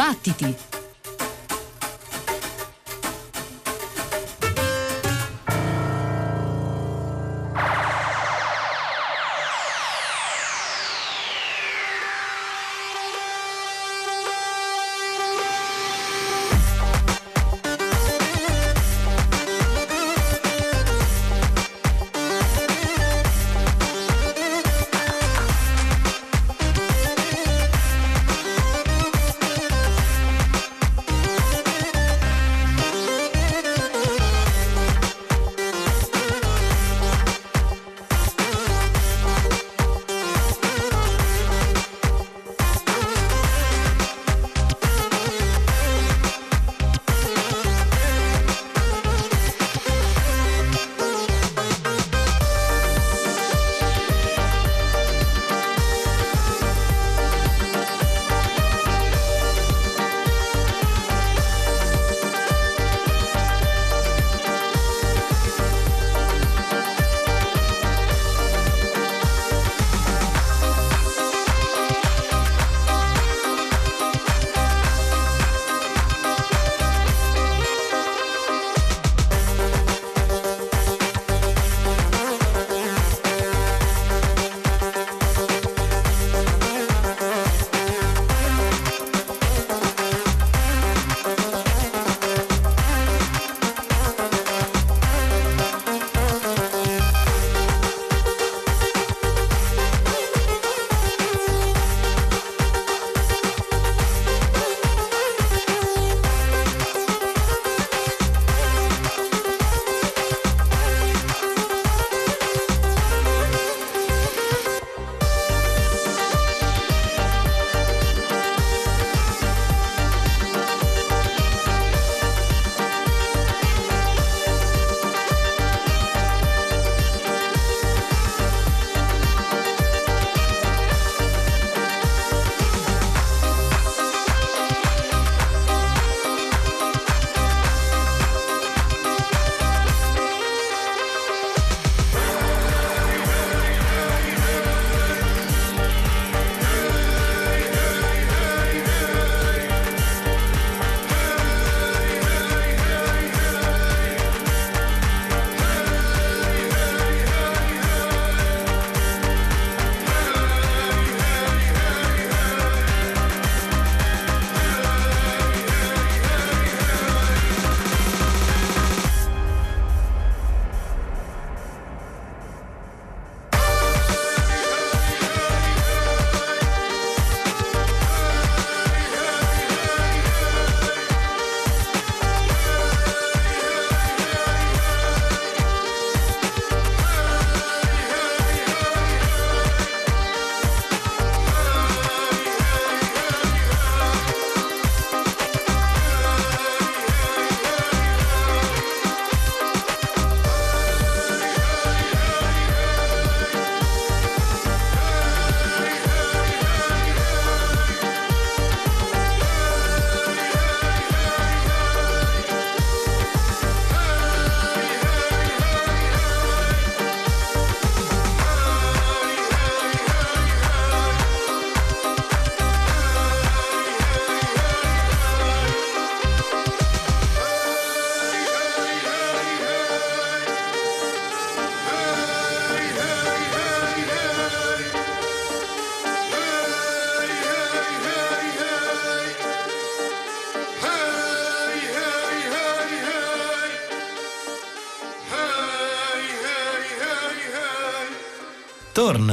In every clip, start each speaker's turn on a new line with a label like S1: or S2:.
S1: Battiti!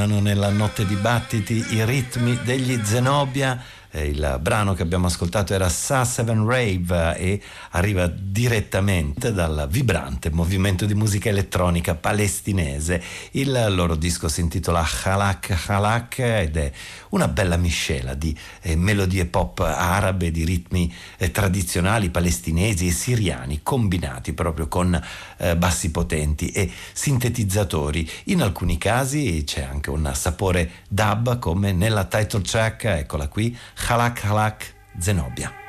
S2: Tornano nella notte di battiti i ritmi degli Zenobia. Il brano che abbiamo ascoltato era Sa 7 Rave e arriva direttamente dal vibrante movimento di musica elettronica palestinese. Il loro disco si intitola Halak Halak ed è una bella miscela di eh, melodie pop arabe, di ritmi eh, tradizionali palestinesi e siriani combinati proprio con eh, bassi potenti e sintetizzatori. In alcuni casi c'è anche un sapore dub come nella title track, eccola qui, Halak Halak Zenobia.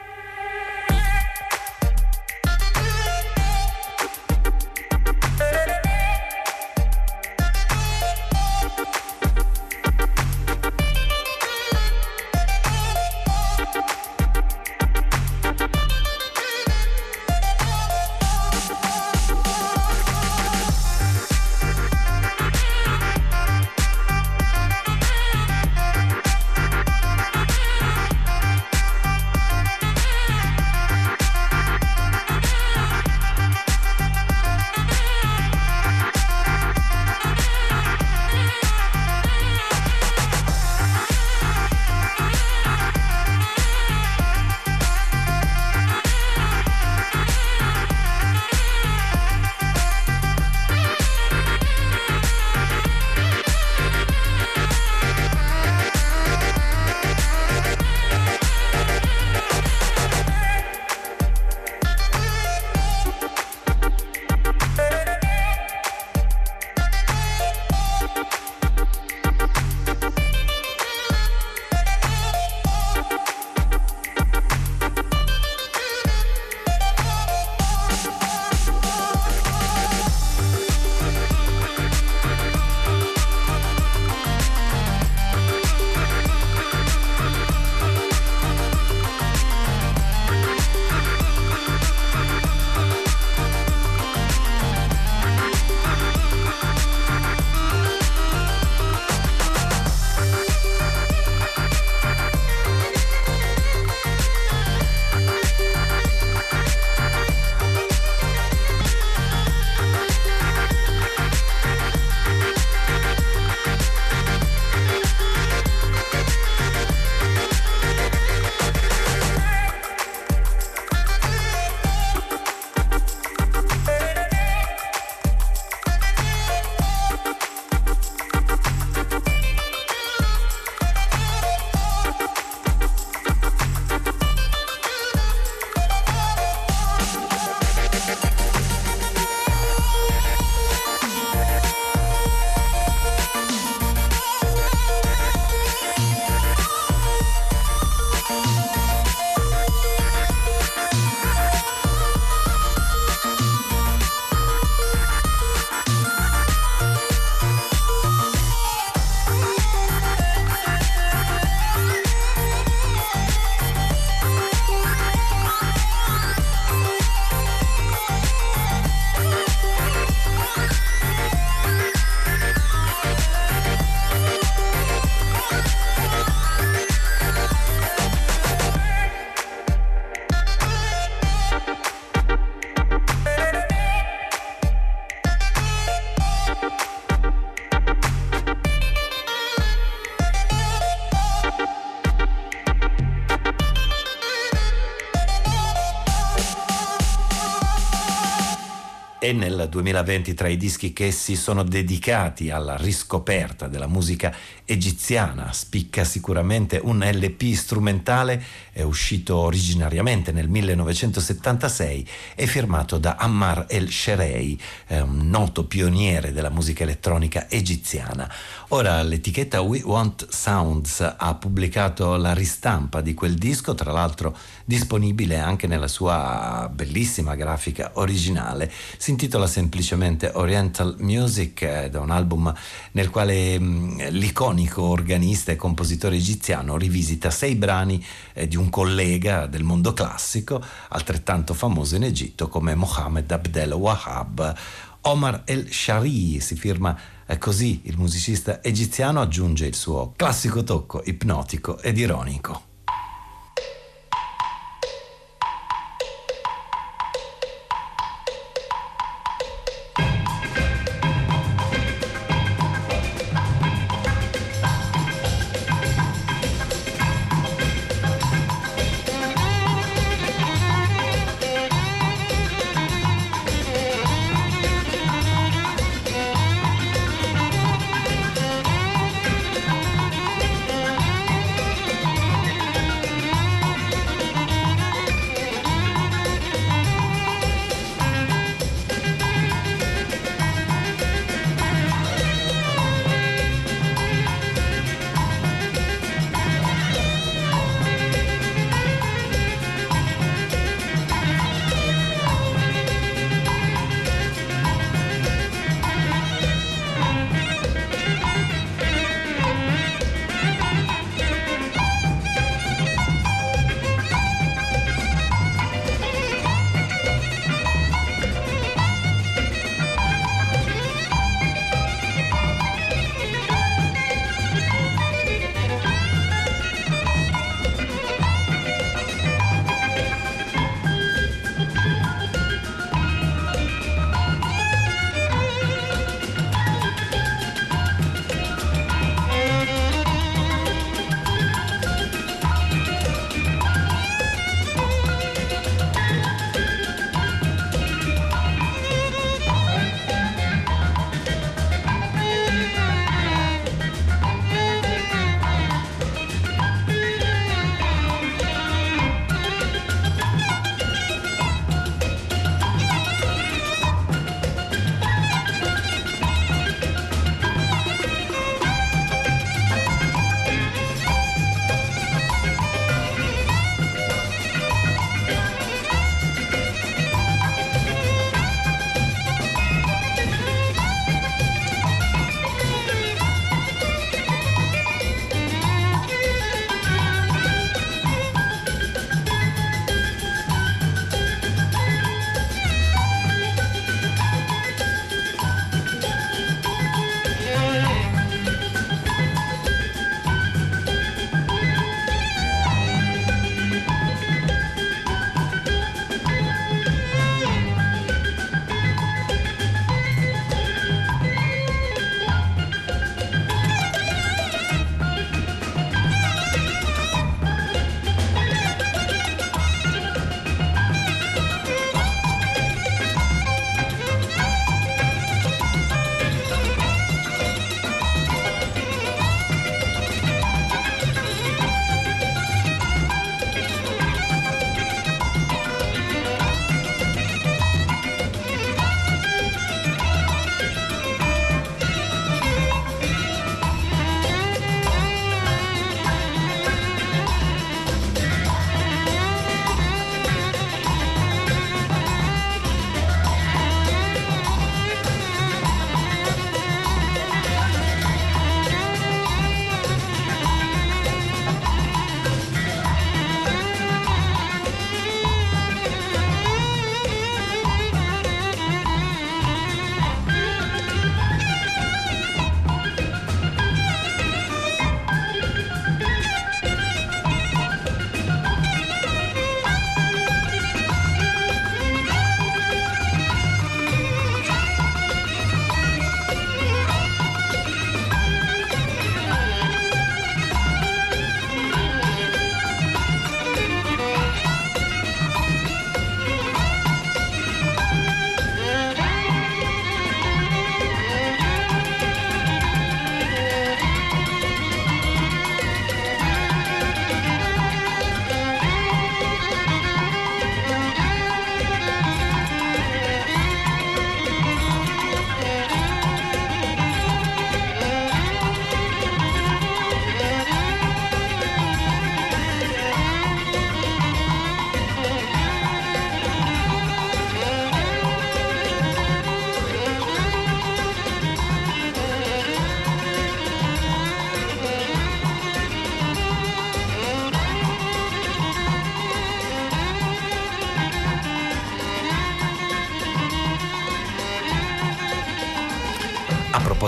S2: E nel 2020 tra i dischi che si sono dedicati alla riscoperta della musica egiziana spicca sicuramente un LP strumentale è uscito originariamente nel 1976 e firmato da Ammar El Sherei, un noto pioniere della musica elettronica egiziana. Ora l'etichetta We Want Sounds ha pubblicato la ristampa di quel disco, tra l'altro disponibile anche nella sua bellissima grafica originale. Si intitola semplicemente Oriental Music è un album nel quale mm, l'iconico organista e compositore egiziano rivisita sei brani eh, di un collega del mondo classico, altrettanto famoso in Egitto come Mohammed Abdel Wahab. Omar El Shari si firma eh, così il musicista egiziano aggiunge il suo classico tocco ipnotico ed ironico.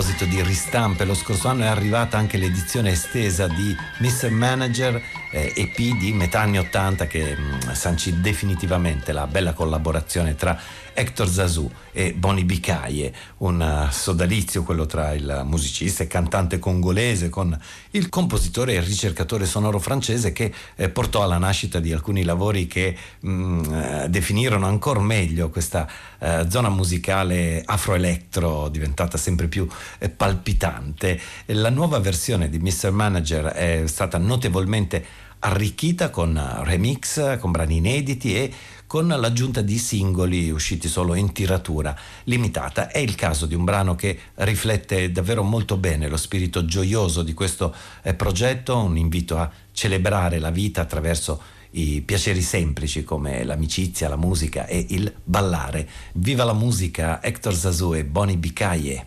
S2: Proposito di ristampe, lo scorso anno è arrivata anche l'edizione estesa di Mr. Manager eh, EP di metà anni 80 che mh, mm, sancì definitivamente la bella collaborazione tra Hector Zazou e Boni Bicaie, un uh, sodalizio quello tra il musicista e cantante congolese con il compositore e ricercatore sonoro francese che eh, portò alla nascita di alcuni lavori che mh, mm, eh, definirono ancora meglio questa eh, zona musicale afroelectro diventata sempre più eh, palpitante. La nuova versione di Mr. Manager è stata notevolmente arricchita con remix, con brani inediti e con l'aggiunta di singoli usciti solo in tiratura limitata. È il caso di un brano che riflette davvero molto bene lo spirito gioioso di questo eh, progetto, un invito a celebrare la vita attraverso i piaceri semplici come l'amicizia, la musica e il ballare. Viva la musica, Hector Zazou e Boni Bicaie.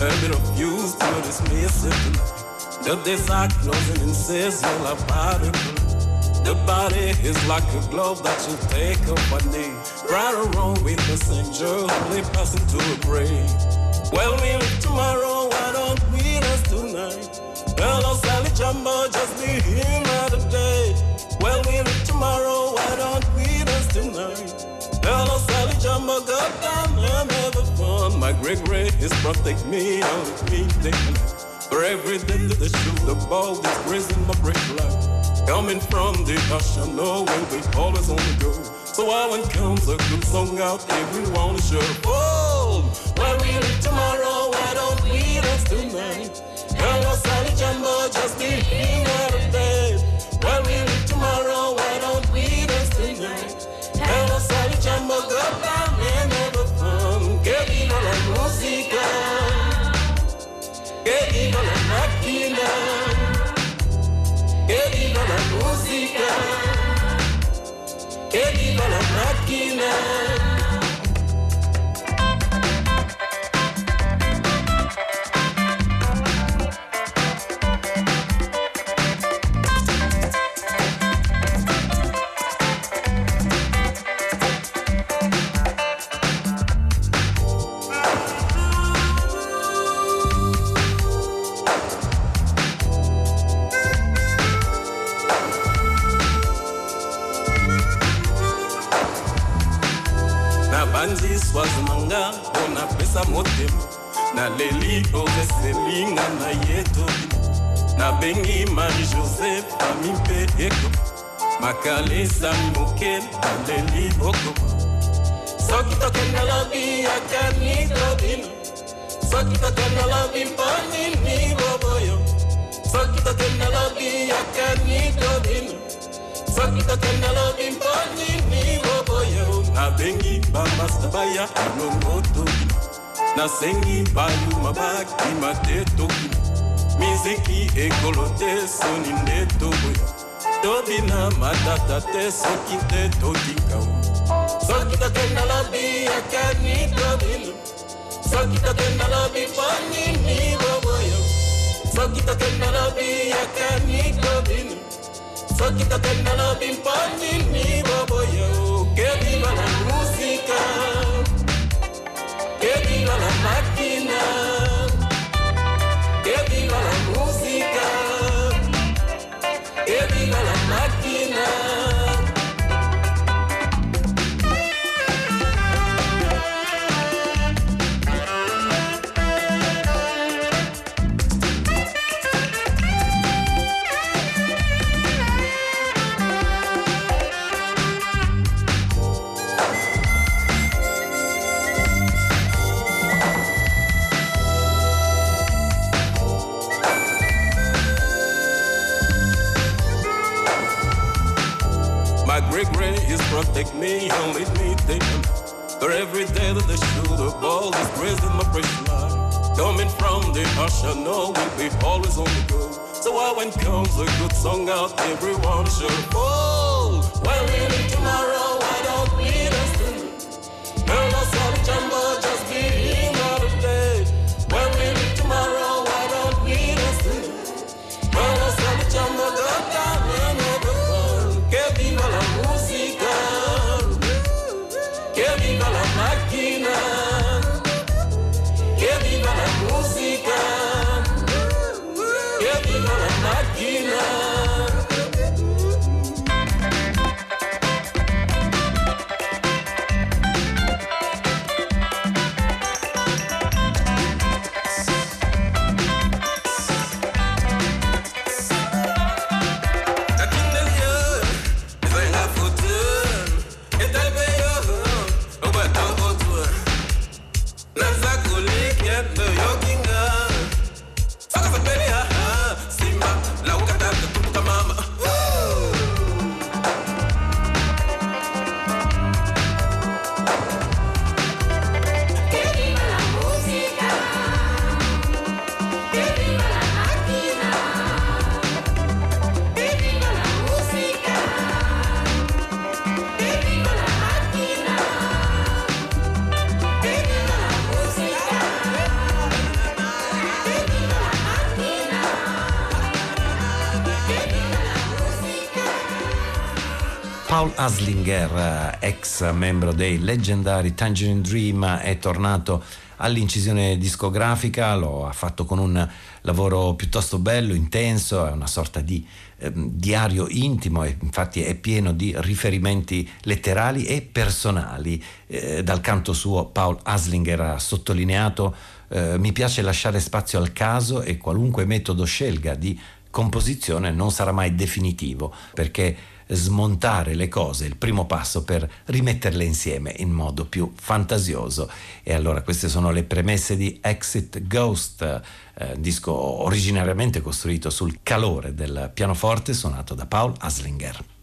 S1: Hermit of youth, you're dismissing. The desire closing and says you're a body. The body is like a glove that you take off one day. Right or wrong, we the same only passing to a grave. Well, we live tomorrow, why don't we rest tonight? Well, I'll sell it jumbo, just be here another day. Well, we live tomorrow, why don't we rest tonight? Well, I'll sell it jumbo, goddamn, my great great is protect me, don't me taking For every day that they shoot the ball, this raising my break life. Coming from the ocean, know when we always on the go. So when comes a good song out, everyone is sure. Oh, when we live tomorrow, why don't we dance tonight? Hello, Sally Jumbo, just be here viva la máquina. swazimanga mpona pesa motema naleli ozeselinga na ye tobi nabengi marie josé fami mpe eko. Makala esami moke naleli boko. Soki tokenda lobi akani tobino. Soki tokenda lobi mponini boboyo. Soki tokenda lobi akani tobino. Soki tokenda lobi mponini boboyo nabengi bamasta baya elongo toki nasengi bayuma bakima te toki miziki ekolo te soni nde toboya tobina matata te soki te tokikao soki tokenda lobi akani tobino soki tokenda lobi mponini boboyo soki tokenda lobi akani tobino soki tokenda lobi mponini boboyo viva protect me and lead me taken. For every day that they shoot the ball is raising my precious life. Coming from the ocean, know we'll be always on the go. So why when comes a good song out, everyone should fall. Well, we live tomorrow,
S2: Aslinger, ex membro dei leggendari Tangerine Dream, è tornato all'incisione discografica, lo ha fatto con un lavoro piuttosto bello, intenso, è una sorta di eh, diario intimo e infatti è pieno di riferimenti letterali e personali. Eh, dal canto suo Paul Aslinger ha sottolineato eh, mi piace lasciare spazio al caso e qualunque metodo scelga di composizione non sarà mai definitivo perché smontare le cose, il primo passo per rimetterle insieme in modo più fantasioso. E allora queste sono le premesse di Exit Ghost, eh, disco originariamente costruito sul calore del pianoforte suonato da Paul Aslinger.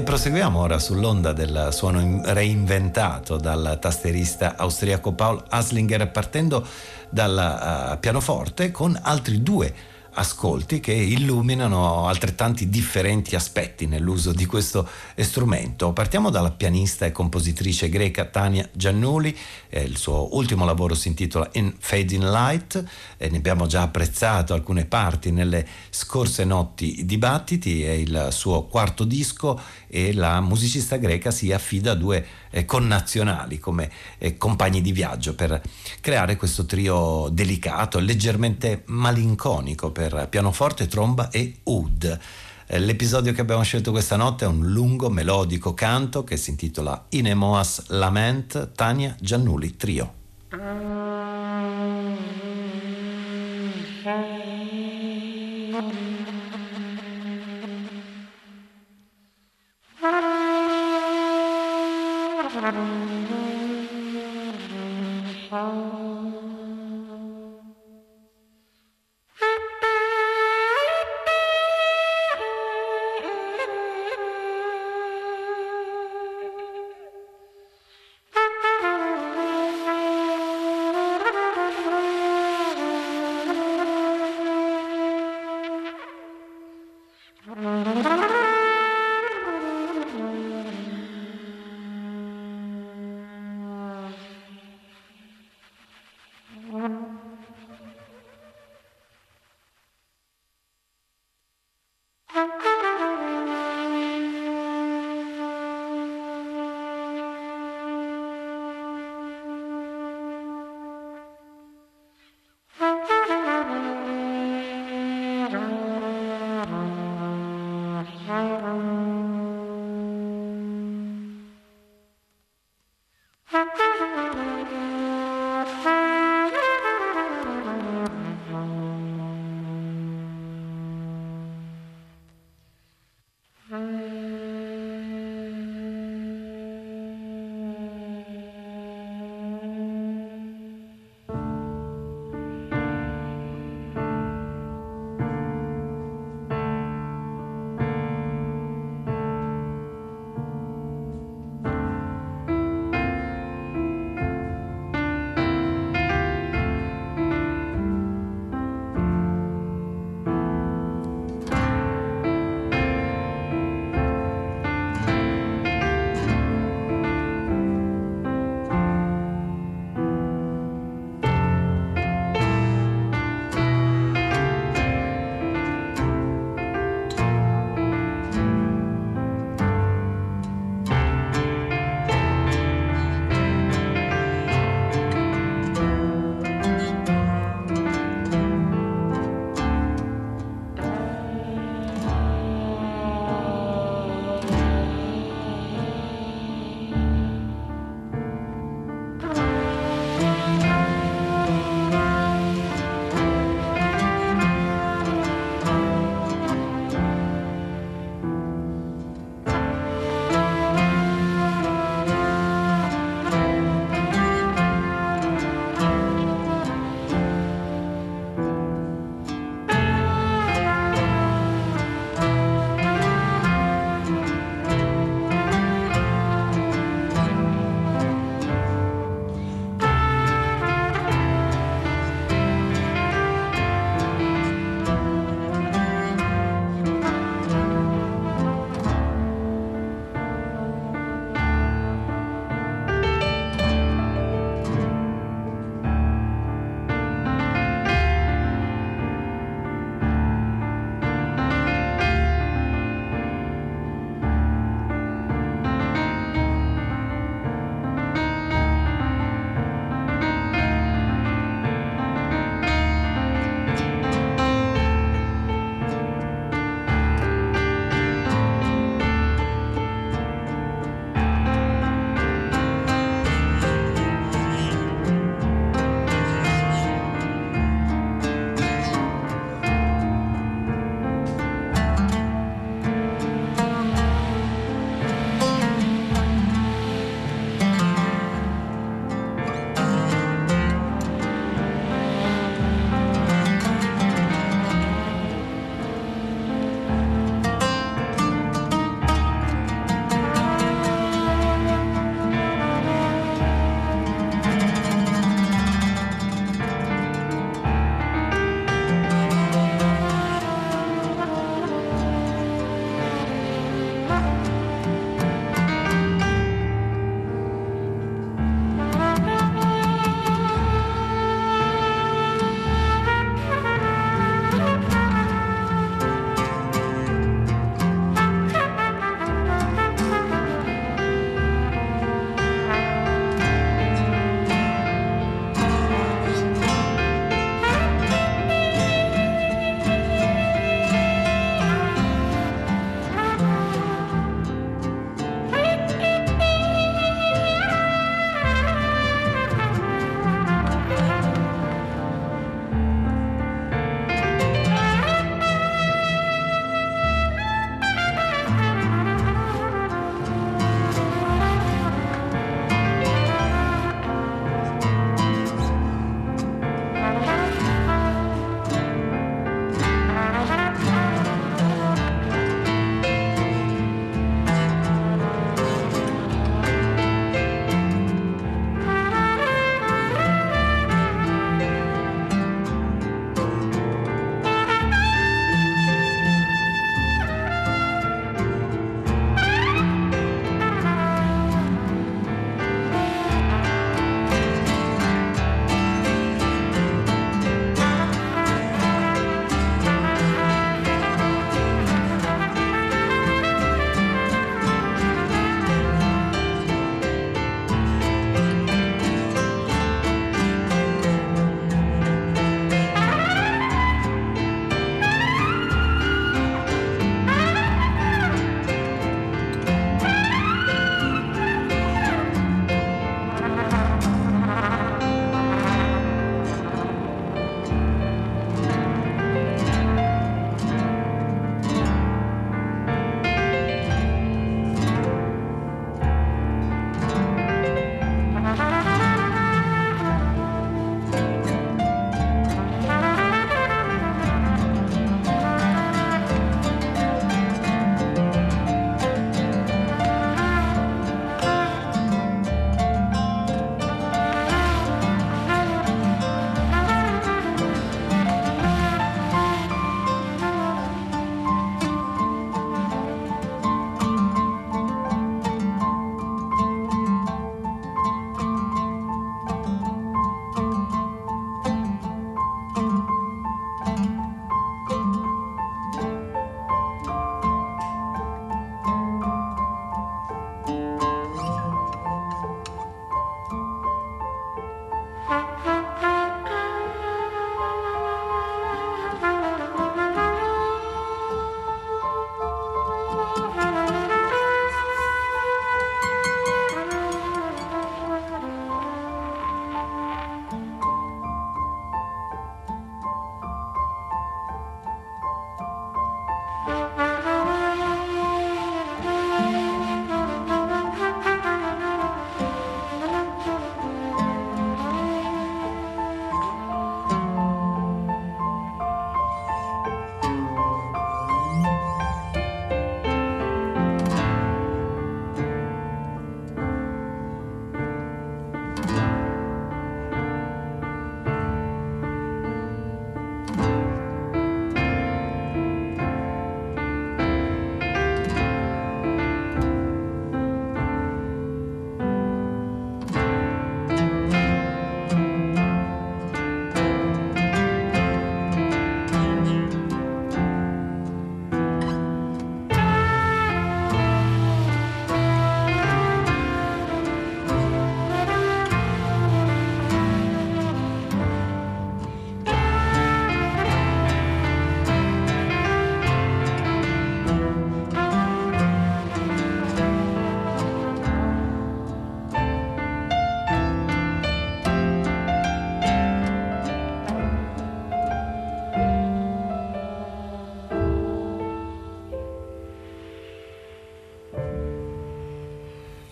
S2: E proseguiamo ora sull'onda del suono reinventato dal tasterista austriaco Paul Aslinger partendo dal uh, pianoforte con altri due ascolti che illuminano altrettanti differenti aspetti nell'uso di questo strumento. Partiamo dalla pianista e compositrice greca Tania Giannuli, eh, il suo ultimo lavoro si intitola In Fading Light, e ne abbiamo già apprezzato alcune parti nelle scorse notti dibattiti, è il suo quarto disco e la musicista greca si affida a due eh, connazionali come eh, compagni di viaggio per creare questo trio delicato, leggermente malinconico per pianoforte, tromba e oud. Eh, l'episodio che abbiamo scelto questa notte è un lungo melodico canto che si intitola Inemoas Lament Tania Giannuli Trio.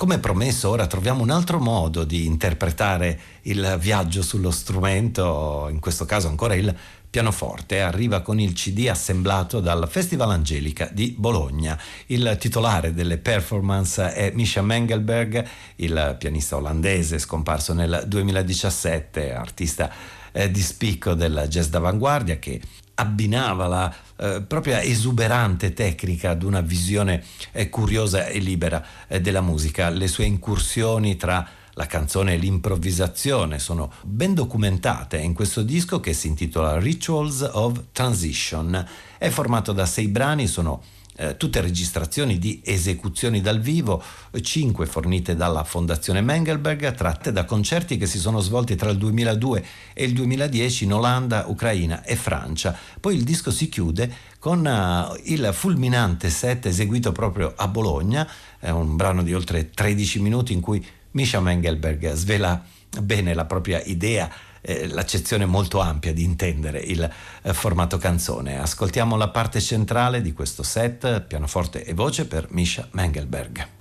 S2: Come promesso, ora troviamo un altro modo di interpretare il viaggio sullo strumento, in questo caso ancora il pianoforte, arriva con il CD assemblato dal Festival Angelica di Bologna. Il titolare delle performance è Misha Mengelberg, il pianista olandese scomparso nel 2017, artista eh, di spicco del jazz d'avanguardia che abbinava la eh, propria esuberante tecnica ad una visione eh, curiosa e libera eh, della musica. Le sue incursioni tra la canzone e l'improvvisazione sono ben documentate in questo disco che si intitola Rituals of Transition. È formato da sei brani, sono eh, tutte registrazioni di esecuzioni dal vivo, cinque fornite dalla Fondazione Mengelberg, tratte da concerti che si sono svolti tra il 2002 e il 2010 in Olanda, Ucraina e Francia. Poi il disco si chiude con uh, il fulminante set eseguito proprio a Bologna, è un brano di oltre 13 minuti in cui Misha Mengelberg svela bene la propria idea eh, l'accezione molto ampia di intendere il eh, formato canzone. Ascoltiamo la parte centrale di questo set, pianoforte e voce per Misha Mengelberg.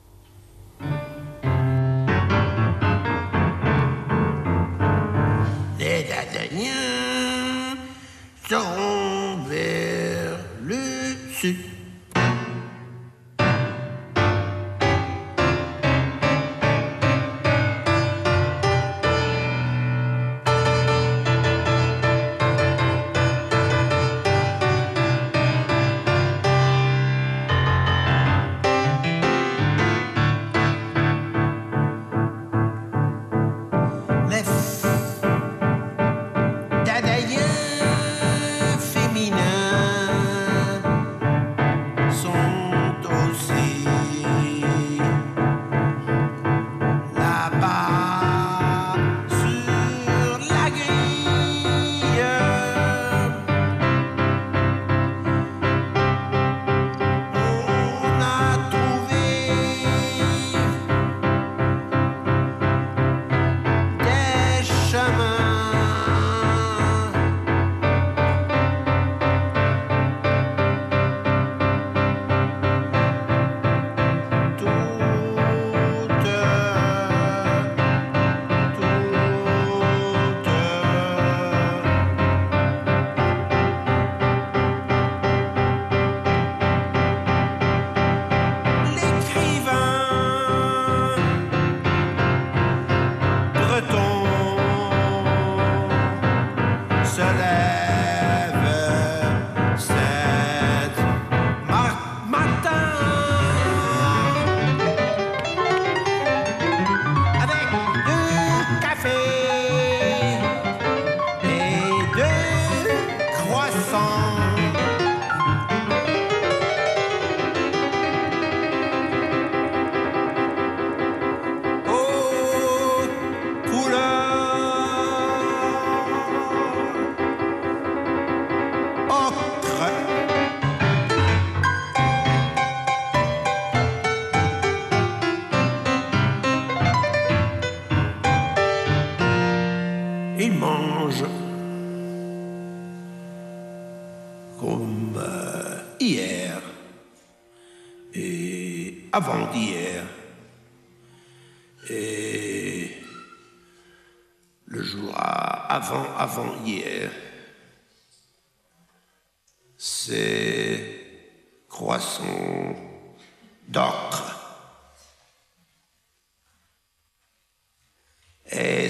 S3: Et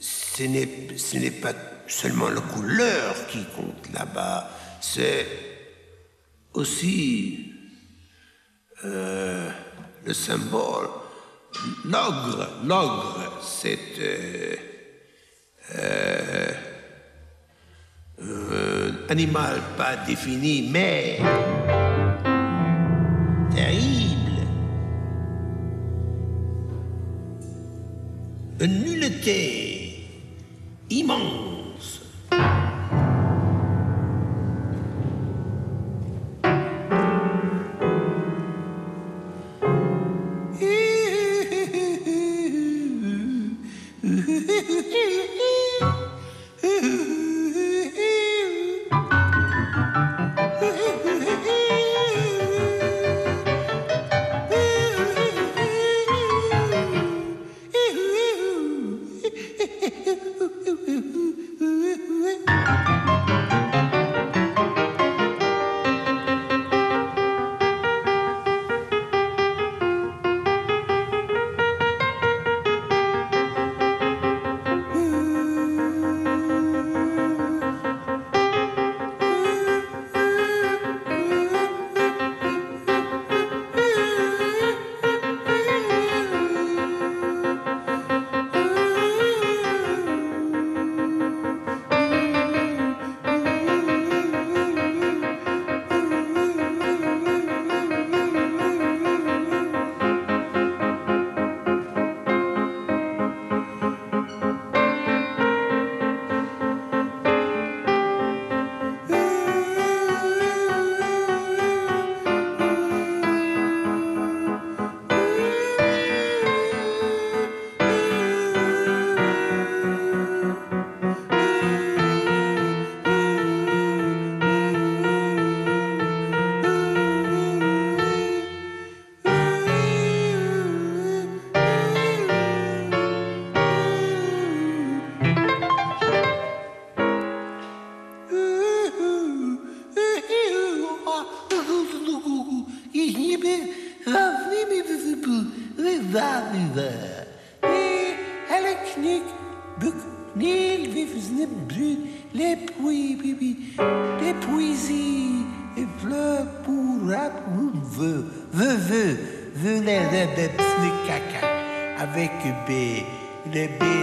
S3: ce n'est pas seulement la couleur qui compte là-bas, c'est aussi euh, le symbole. L'ogre, l'ogre, c'est euh, euh, un animal pas défini, mais terrible. Une nullité immense.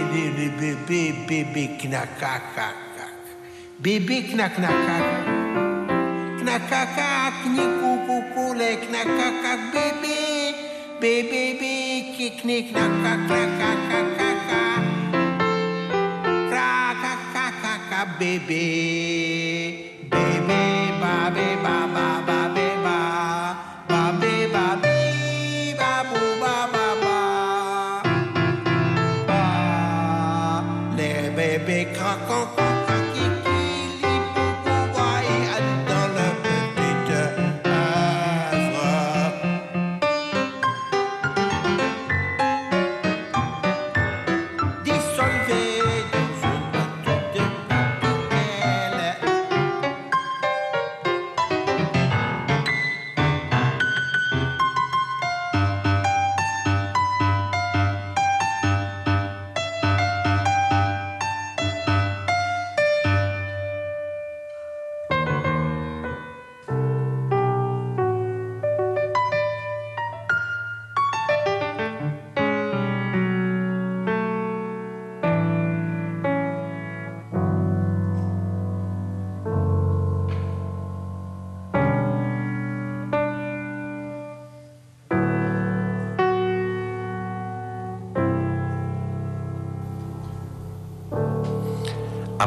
S3: Baby, baby, Knakakak, nikukukule, knakakak, ba, ba, ba.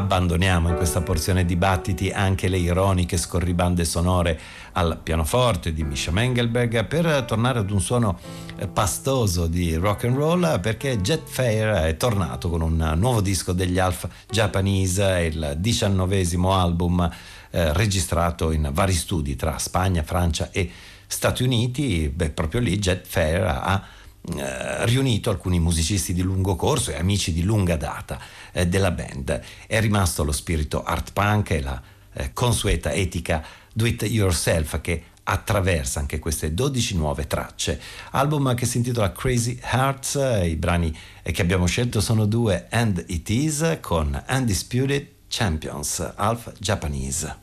S2: Abbandoniamo in questa porzione dibattiti anche le ironiche scorribande sonore al pianoforte di Misha Mengelberg per tornare ad un suono eh, pastoso di rock and roll perché Jet Fair è tornato con un nuovo disco degli Alpha Japanese, il diciannovesimo album eh, registrato in vari studi tra Spagna, Francia e Stati Uniti. Beh, proprio lì Jet Fair ha eh, riunito alcuni musicisti di lungo corso e amici di lunga data eh, della band. È rimasto lo spirito art punk e la eh, consueta etica do it yourself che attraversa anche queste 12 nuove tracce. Album che si intitola Crazy Hearts, i brani che abbiamo scelto sono due And It Is con Undisputed Champions, Half Japanese.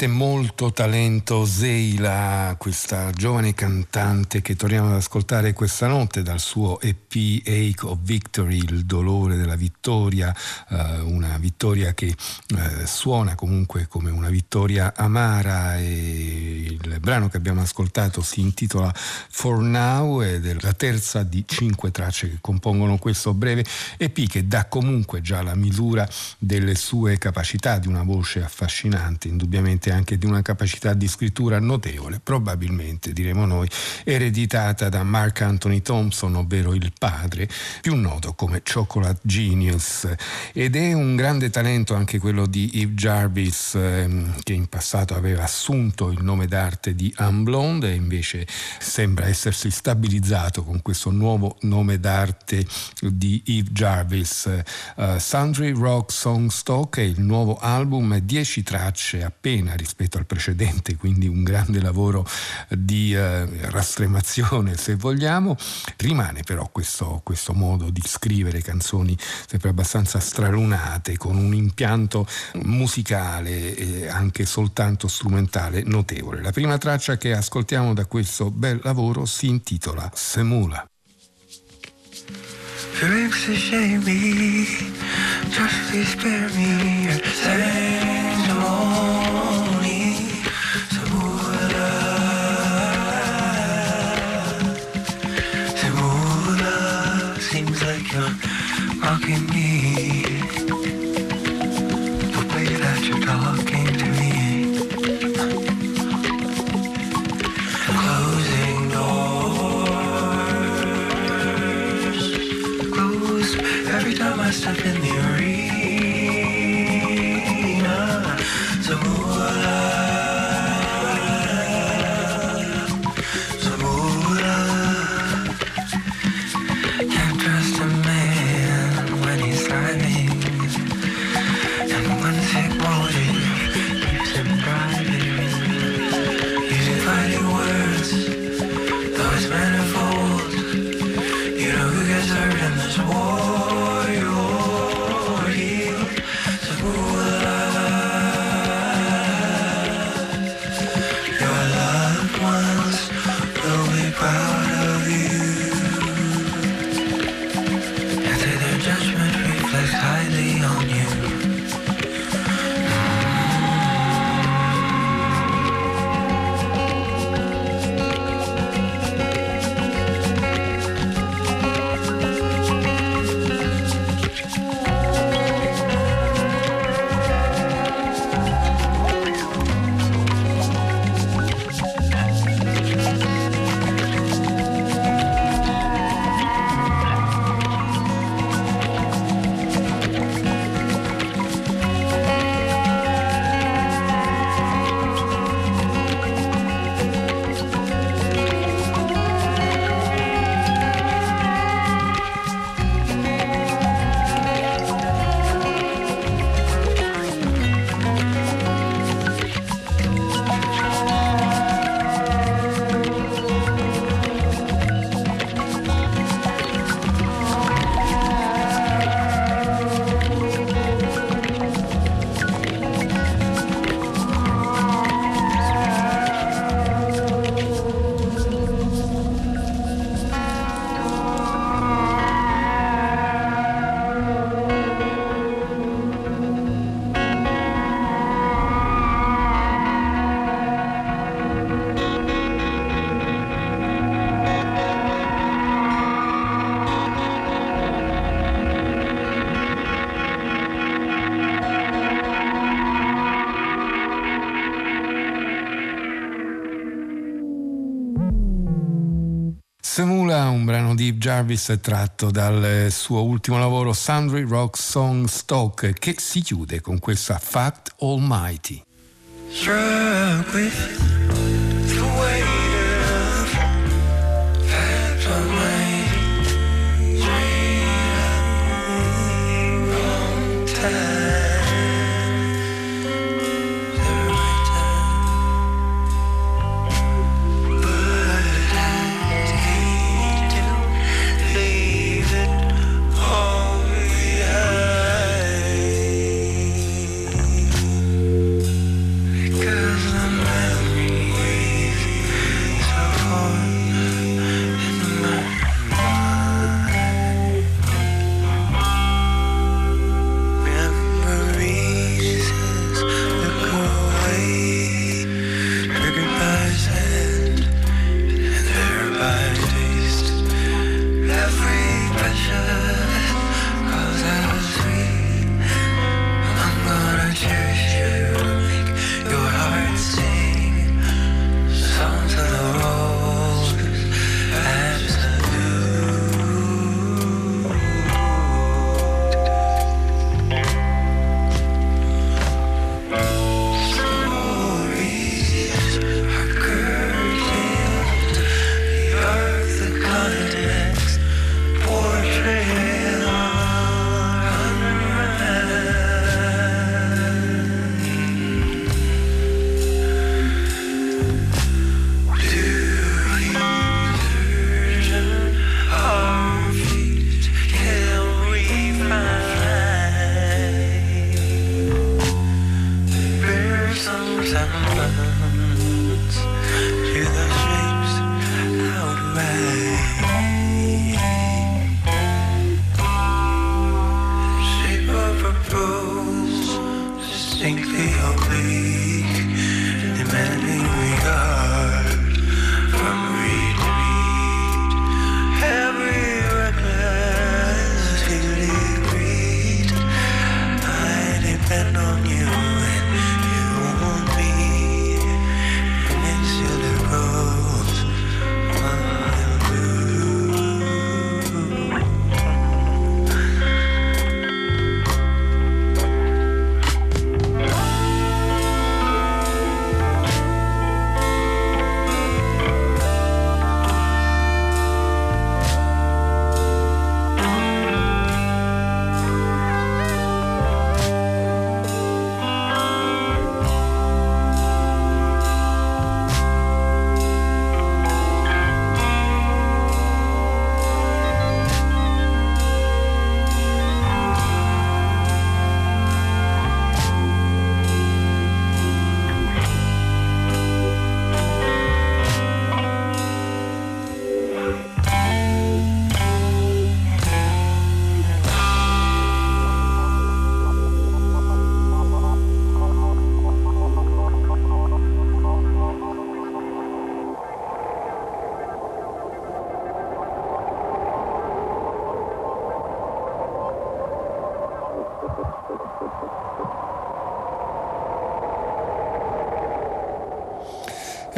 S4: Indubbiamente molto talento Zeila, questa giovane cantante che torniamo ad ascoltare questa notte dal suo EP Ache of Victory, il dolore della vittoria, eh, una vittoria che eh, suona comunque come una vittoria amara e il brano che abbiamo ascoltato si intitola For Now ed è la terza di cinque tracce che compongono questo breve EP che dà comunque già la misura delle sue capacità di una voce affascinante, indubbiamente indubbiamente anche di una capacità di scrittura notevole, probabilmente diremo noi, ereditata da Mark Anthony Thompson, ovvero il padre, più noto come Chocolate Genius. Ed è un grande talento anche quello di Eve Jarvis, ehm, che in passato aveva assunto il nome d'arte di Anne Blonde e invece sembra essersi stabilizzato con questo nuovo nome d'arte di Eve Jarvis. Uh, Sundry Rock Song Stock è il nuovo album, 10 tracce appena rispetto al precedente, quindi un grande lavoro di eh, rastremazione se vogliamo, rimane però questo, questo, modo di scrivere canzoni sempre abbastanza stralunate, con un impianto musicale e anche soltanto strumentale notevole. La prima traccia che ascoltiamo da questo bel lavoro si intitola Semula.
S5: Dreams to shame me, just to spare me, and send more. Every time I step in the arena.
S4: Steve Jarvis è tratto dal suo ultimo lavoro Sundry Rock Song Stock che si chiude con questa Fact Almighty.
S5: Struck with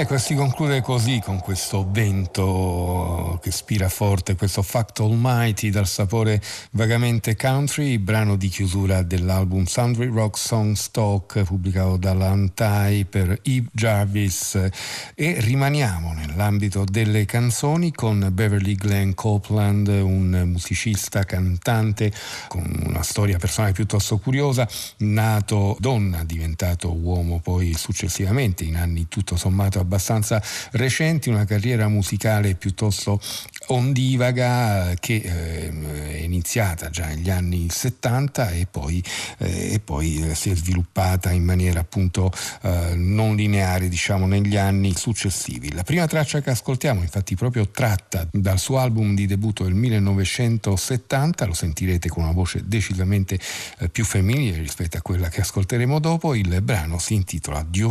S6: Ecco, si conclude così con questo vento che spira forte, questo Fact Almighty dal sapore vagamente country, brano di chiusura dell'album Sundry Rock Song Stock pubblicato dall'Antai per Eve Jarvis. E rimaniamo nell'ambito delle canzoni con Beverly Glenn Copeland, un musicista cantante con una storia personale piuttosto curiosa, nato donna, diventato uomo poi successivamente in anni tutto sommato abbastanza recenti, una carriera musicale piuttosto ondivaga che eh, è iniziata già negli anni 70 e poi, eh, e poi si è sviluppata in maniera appunto eh, non lineare diciamo negli anni successivi. La prima traccia che ascoltiamo infatti proprio tratta dal suo album di debutto del 1970, lo sentirete con una voce decisamente eh, più femminile rispetto a quella che ascolteremo dopo, il brano si intitola Dieu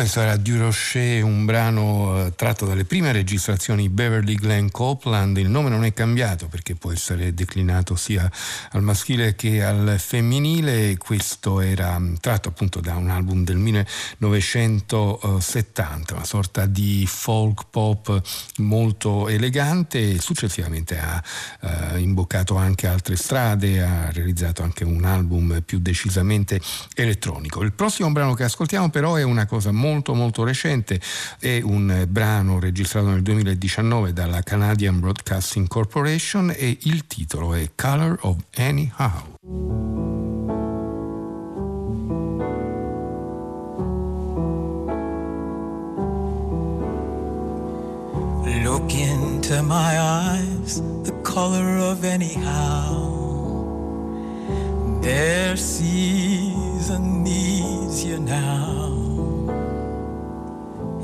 S4: questo era Du Rocher, un brano eh, tratto dalle prime registrazioni Beverly Glenn Copeland. Il nome non è cambiato perché può essere declinato sia al maschile che al femminile. Questo era mm, tratto appunto da un album del 1970, una sorta di folk pop molto elegante. Successivamente ha eh, imboccato anche altre strade, ha realizzato anche un album più decisamente elettronico. Il prossimo brano che ascoltiamo però è una cosa molto molto recente, è un brano registrato nel 2019 dalla Canadian Broadcasting Corporation e il titolo è Color of Anyhow.
S7: Look into my eyes, the color of anyhow. Their season needs you now.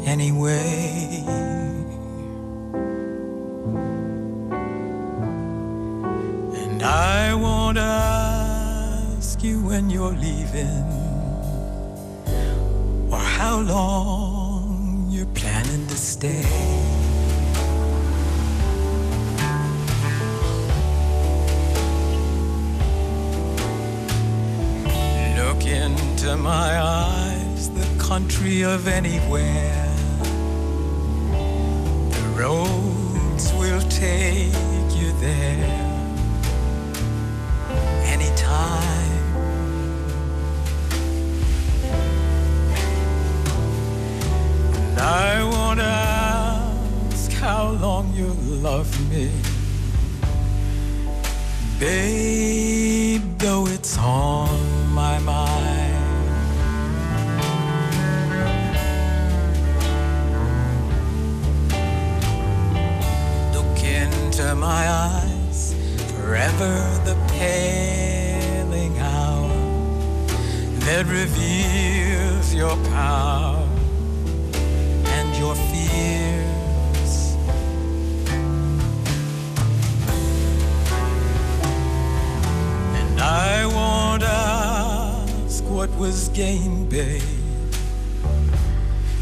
S7: Anyway. And I won't ask you when you're leaving or how long you're planning to stay. Look into my eyes, the country of anywhere. Roads will take you there anytime. And I won't ask how long you'll love me. Babe, though it's on my mind. Into my eyes, forever the paling hour that reveals your power and your fears. And I won't ask what was gained, babe,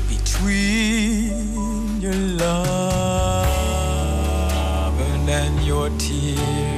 S7: between your love your tears.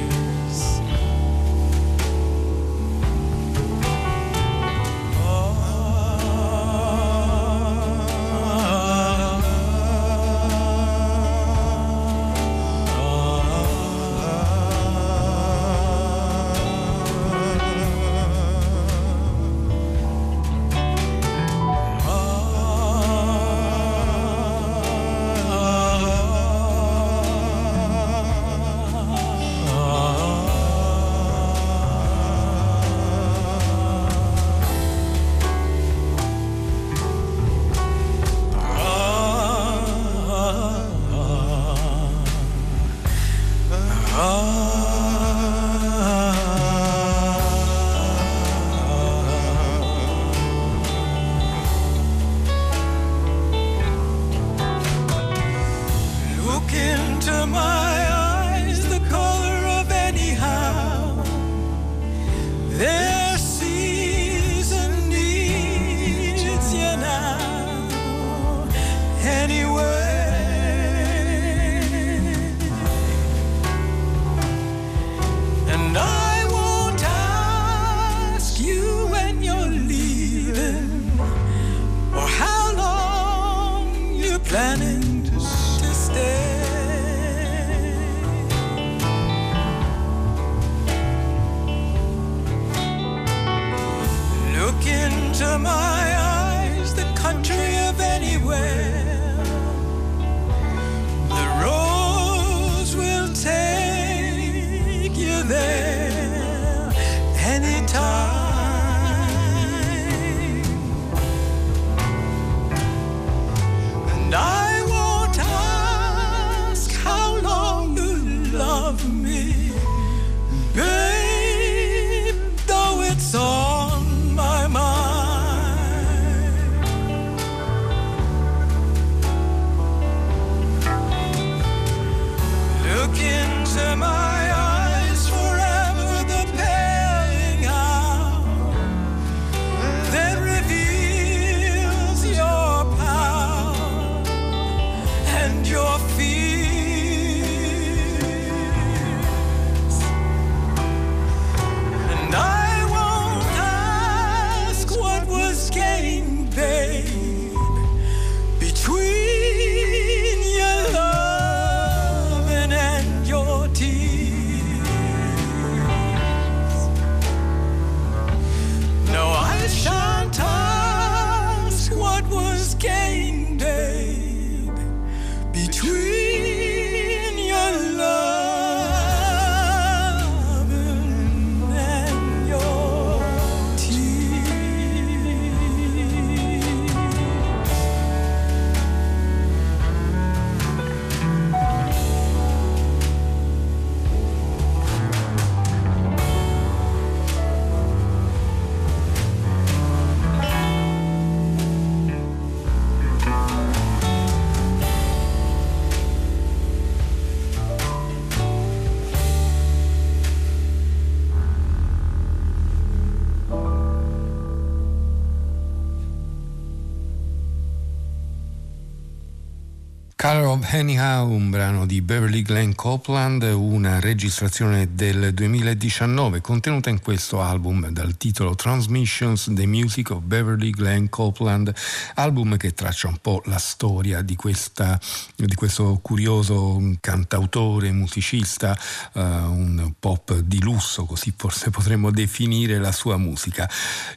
S7: Color of Anyhow,
S4: un brano di Beverly Glenn Copeland, una registrazione del 2019 contenuta in questo album dal titolo Transmissions, The Music of Beverly Glenn Copeland, album che traccia un po' la storia di, questa, di questo curioso cantautore, musicista, uh, un pop di lusso, così forse potremmo definire la sua musica.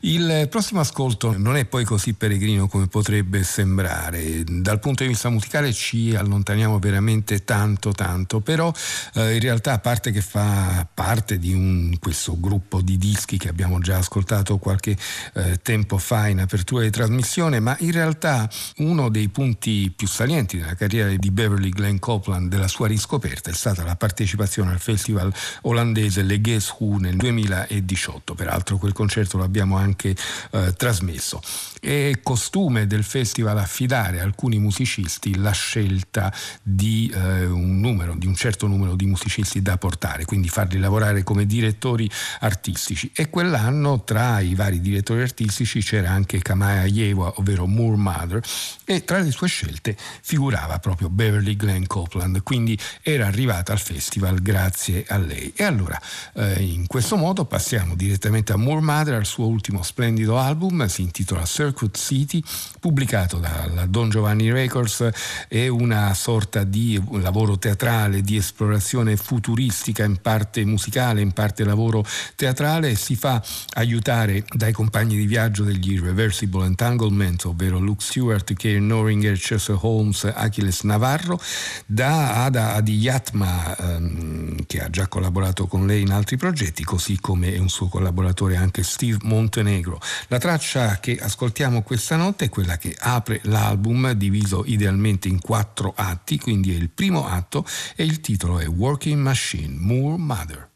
S4: Il prossimo ascolto non è poi così peregrino come potrebbe sembrare, dal punto di vista musicale ci allontaniamo veramente tanto tanto, però eh, in realtà a parte che fa parte di un, questo gruppo di dischi che abbiamo già ascoltato qualche eh, tempo fa in apertura di trasmissione, ma in realtà uno dei punti più salienti della carriera di Beverly Glenn Copeland, della sua riscoperta, è stata la partecipazione al festival olandese Le Guess Who nel 2018, peraltro quel concerto l'abbiamo anche eh, trasmesso. È costume del festival affidare a alcuni musicisti la scelta di eh, un numero, di un certo numero di musicisti da portare, quindi farli lavorare come direttori artistici. E quell'anno tra i vari direttori artistici c'era anche Kamaya Yewa, ovvero Moore Mother, e tra le sue scelte figurava proprio Beverly Glenn Copeland, quindi era arrivata al festival grazie a lei. E allora eh, in questo modo passiamo direttamente a Moore Mother, al suo ultimo splendido album, si intitola Circuit City, pubblicato dalla Don Giovanni Records, è una sorta di lavoro teatrale, di esplorazione futuristica, in parte musicale, in parte lavoro teatrale, si fa aiutare dai compagni di viaggio degli Irreversible Entanglement, ovvero Luke Stewart, Karen Noringer, Chester Holmes, Achilles Navarro, da Ada Adiyatma, ehm, ha già collaborato con lei in altri progetti, così come è un suo collaboratore anche Steve Montenegro. La traccia che ascoltiamo questa notte è quella che apre l'album, diviso idealmente in quattro atti, quindi è il primo atto e il titolo è Working Machine, Moore Mother.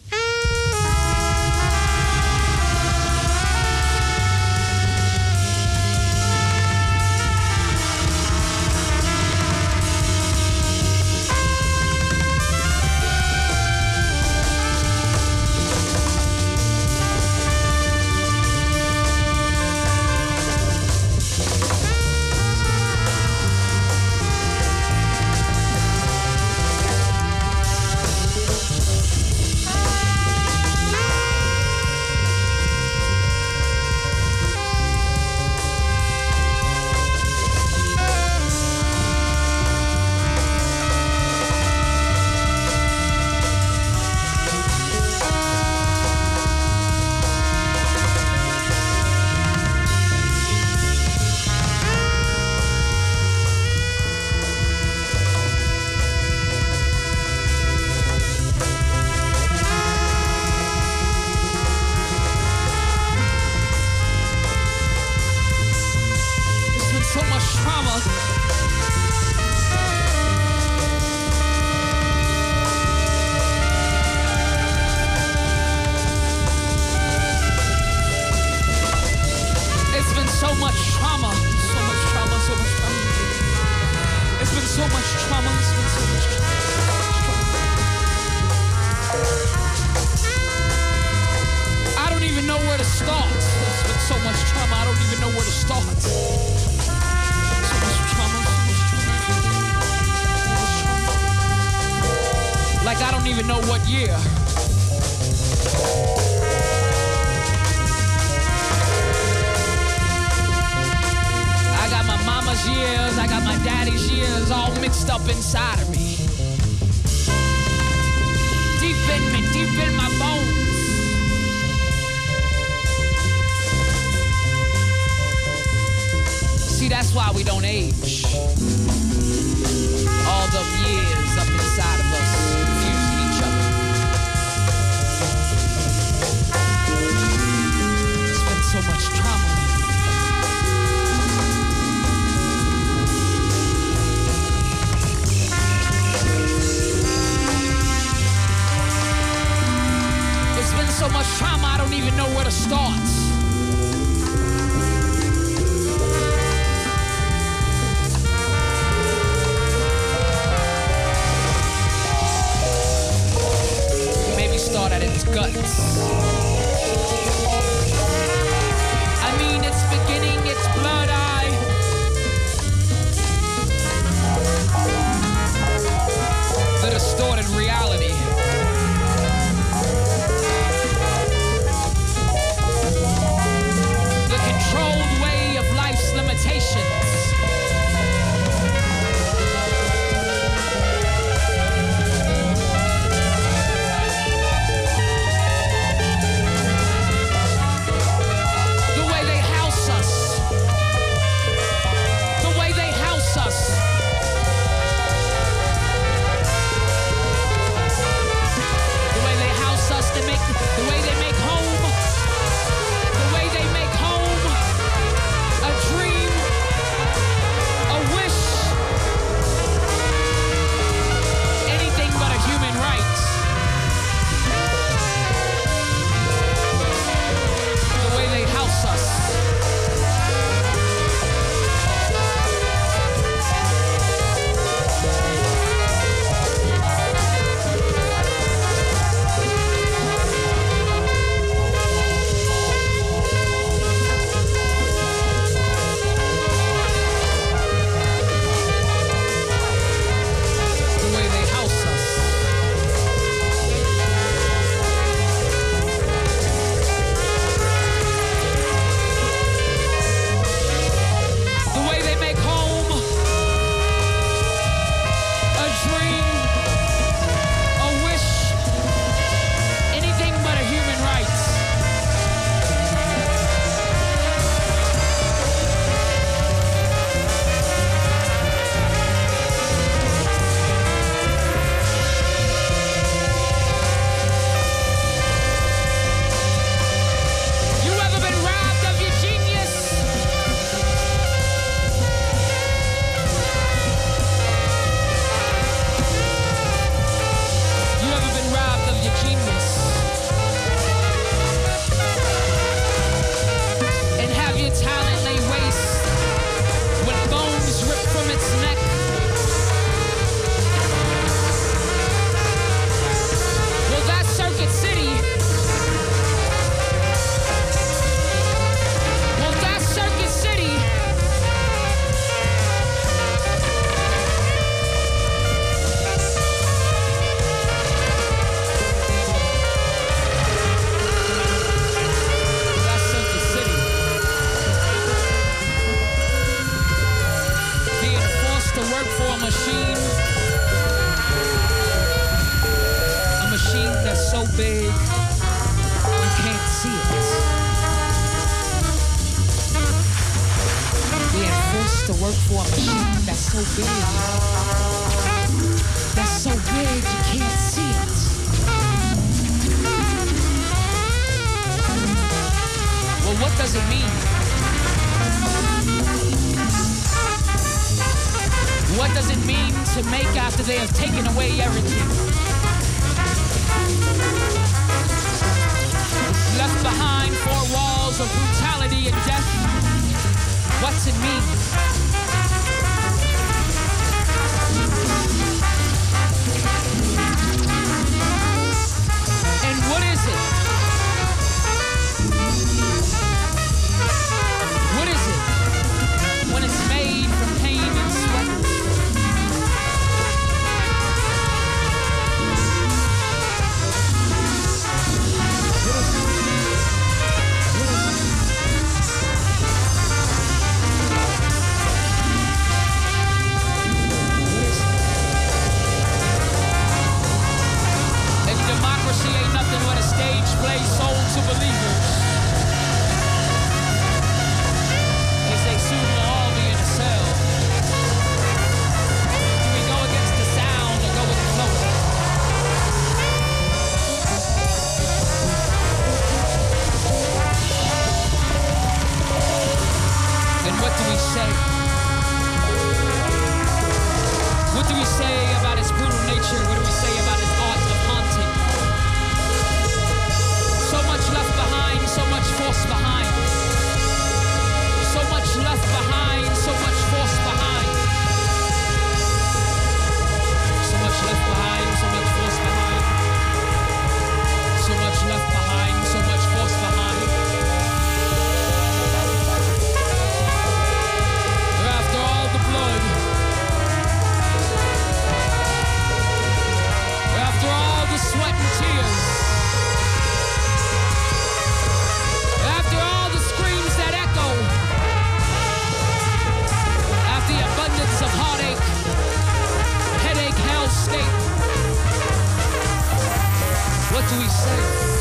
S8: we say?